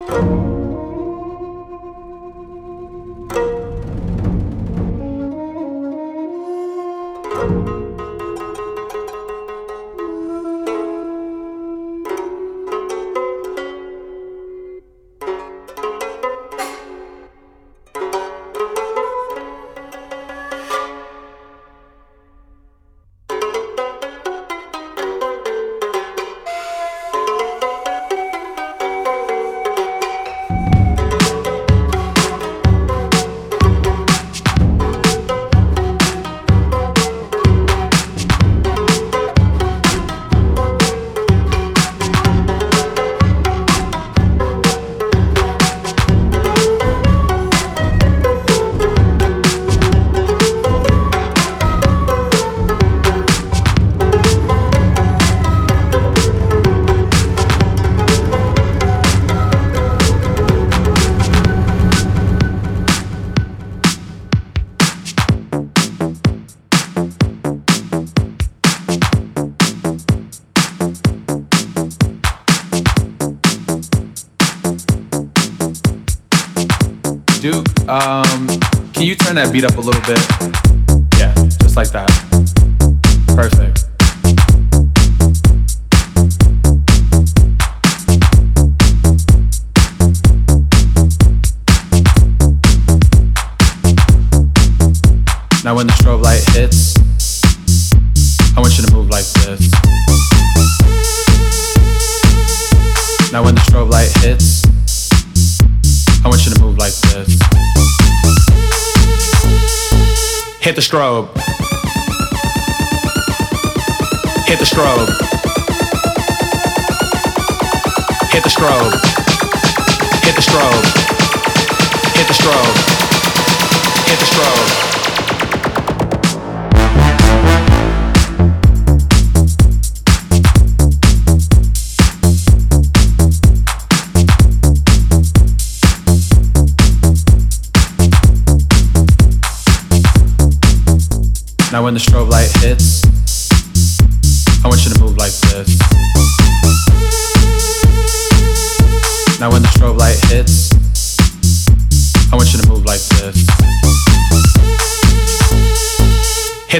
that Hit the strobe. Hit the strobe. Hit the strobe. Hit the strobe. Hit the strobe. Now when the strobe light hits,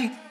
Night.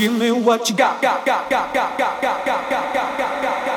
Give me what you got, got, got, got, got, got, got, got, got, got, got,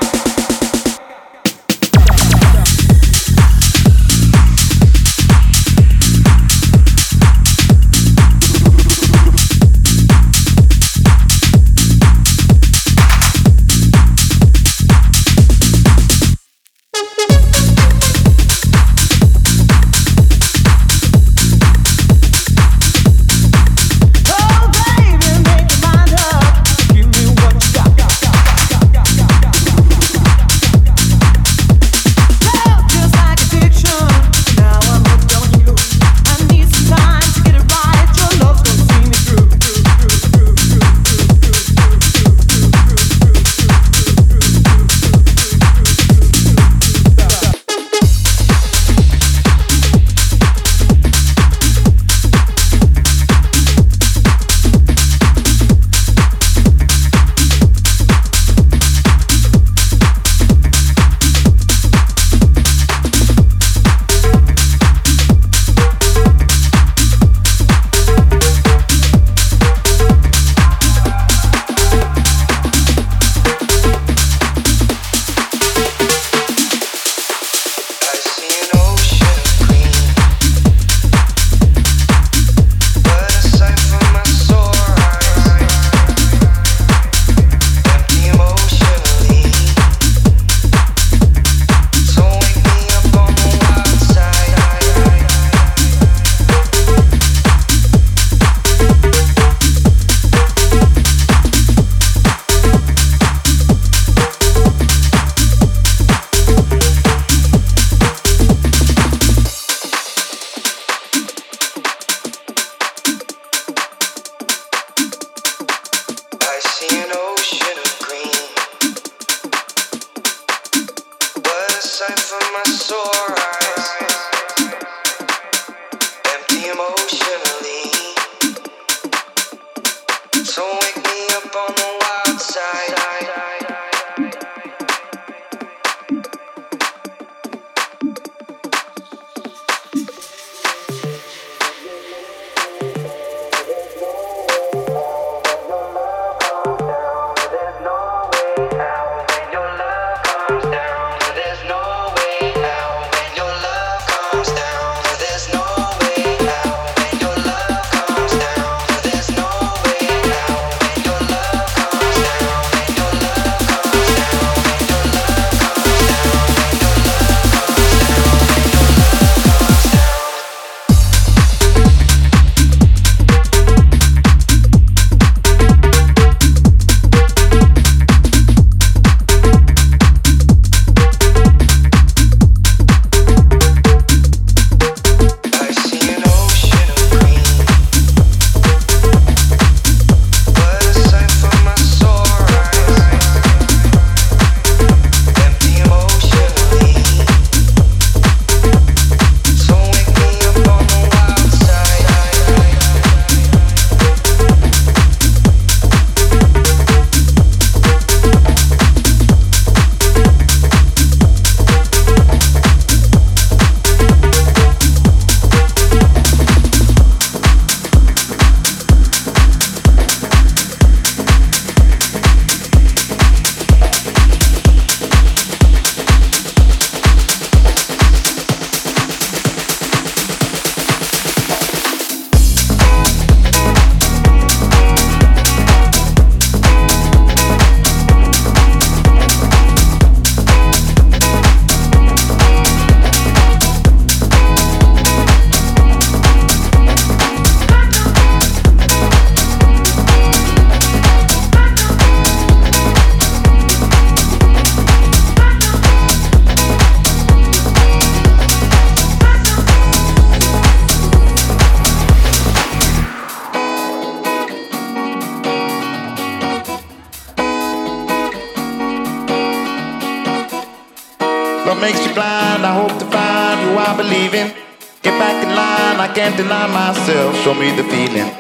Show me the feeling.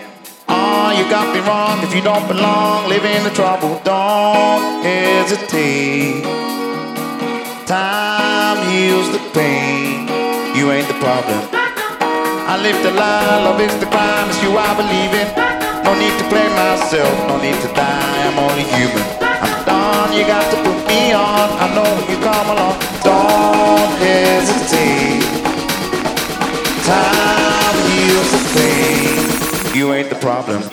Oh, you got me wrong. If you don't belong, live in the trouble. Don't hesitate. Time heals the pain. You ain't the problem. I live the lie, love is the crime. It's you I believe in. No need to blame myself, no need to die, I'm only human. I'm done, you got to put me on. I know you come along, don't You ain't the problem.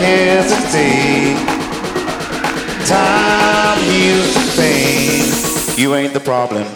hesitate. Time heals the pain. You ain't the problem.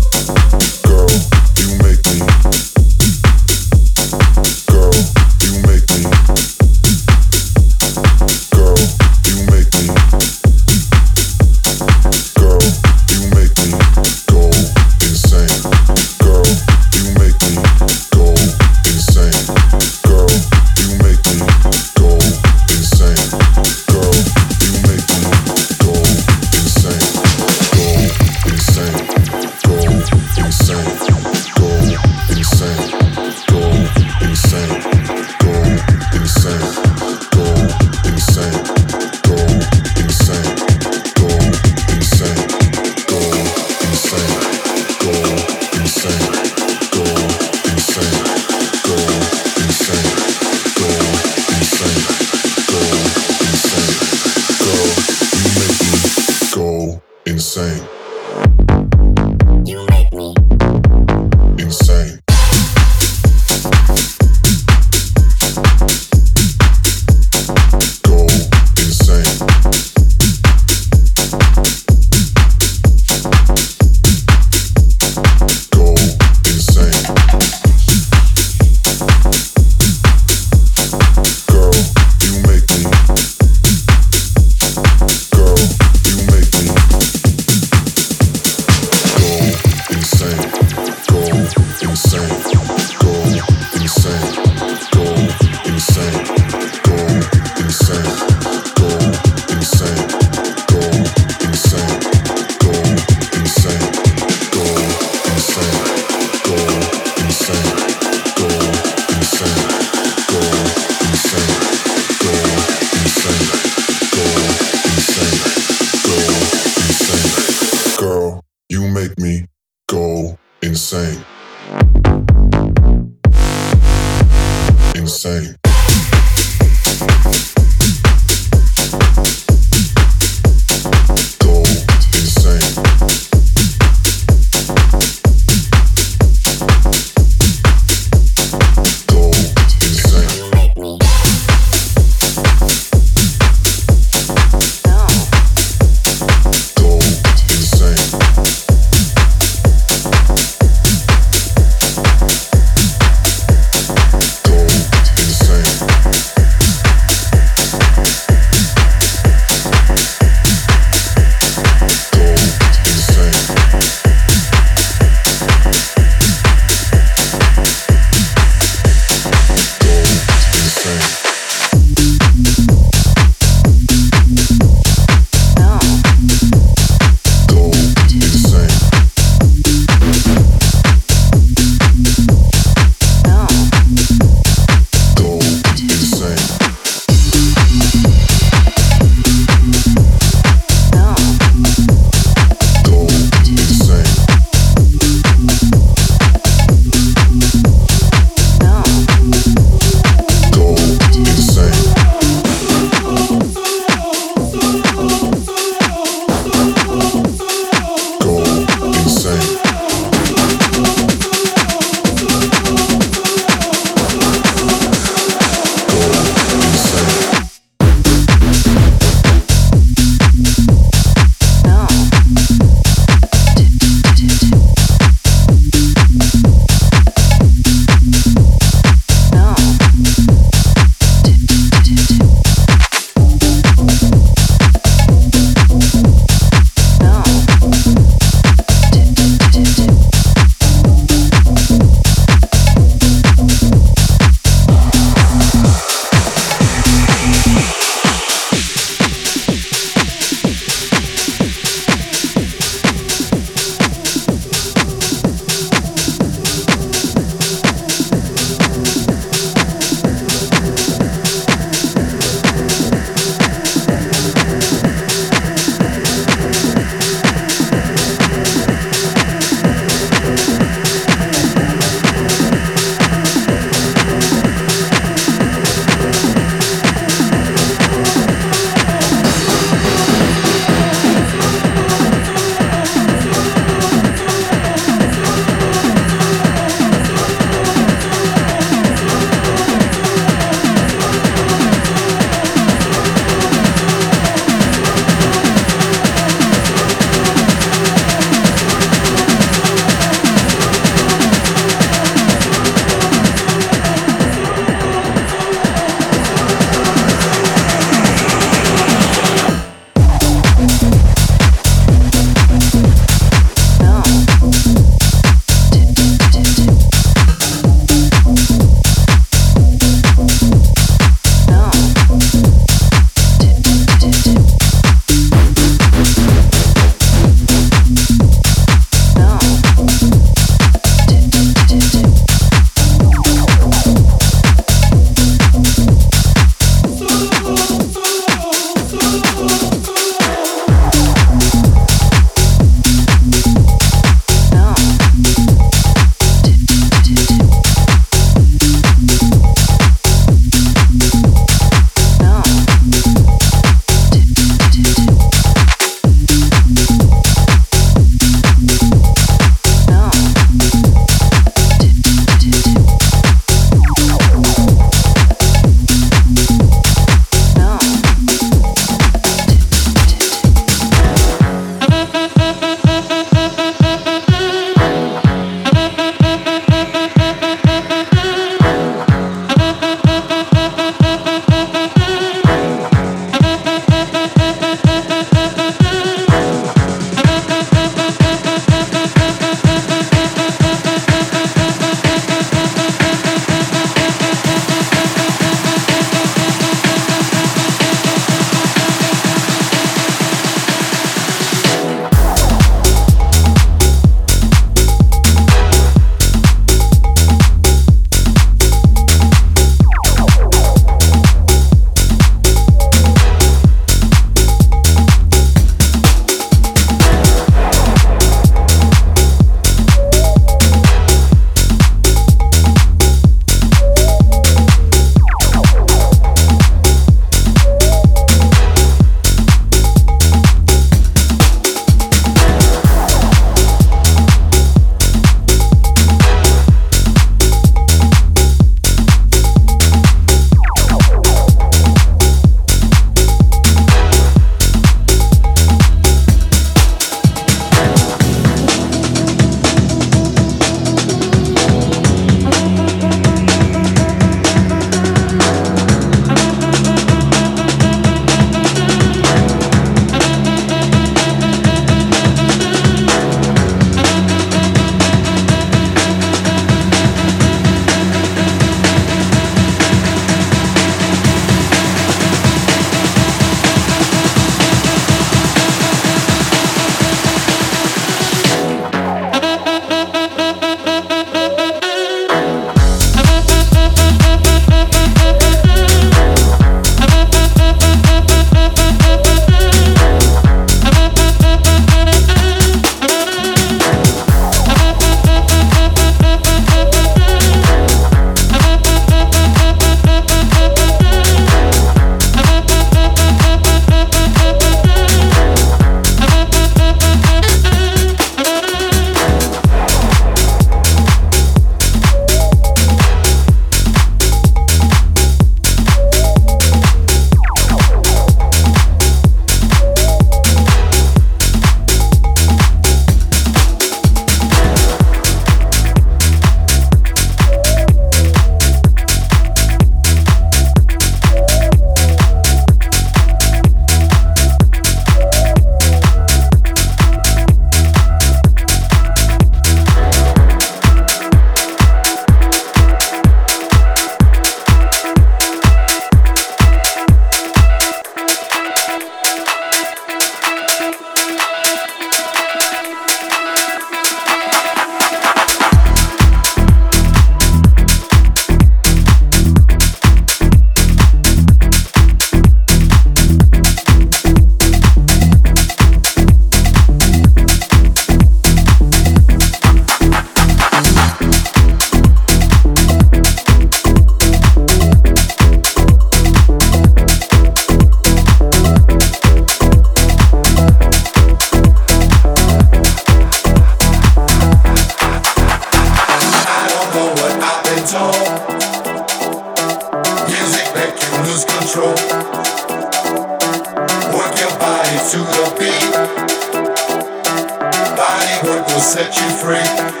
Set you free.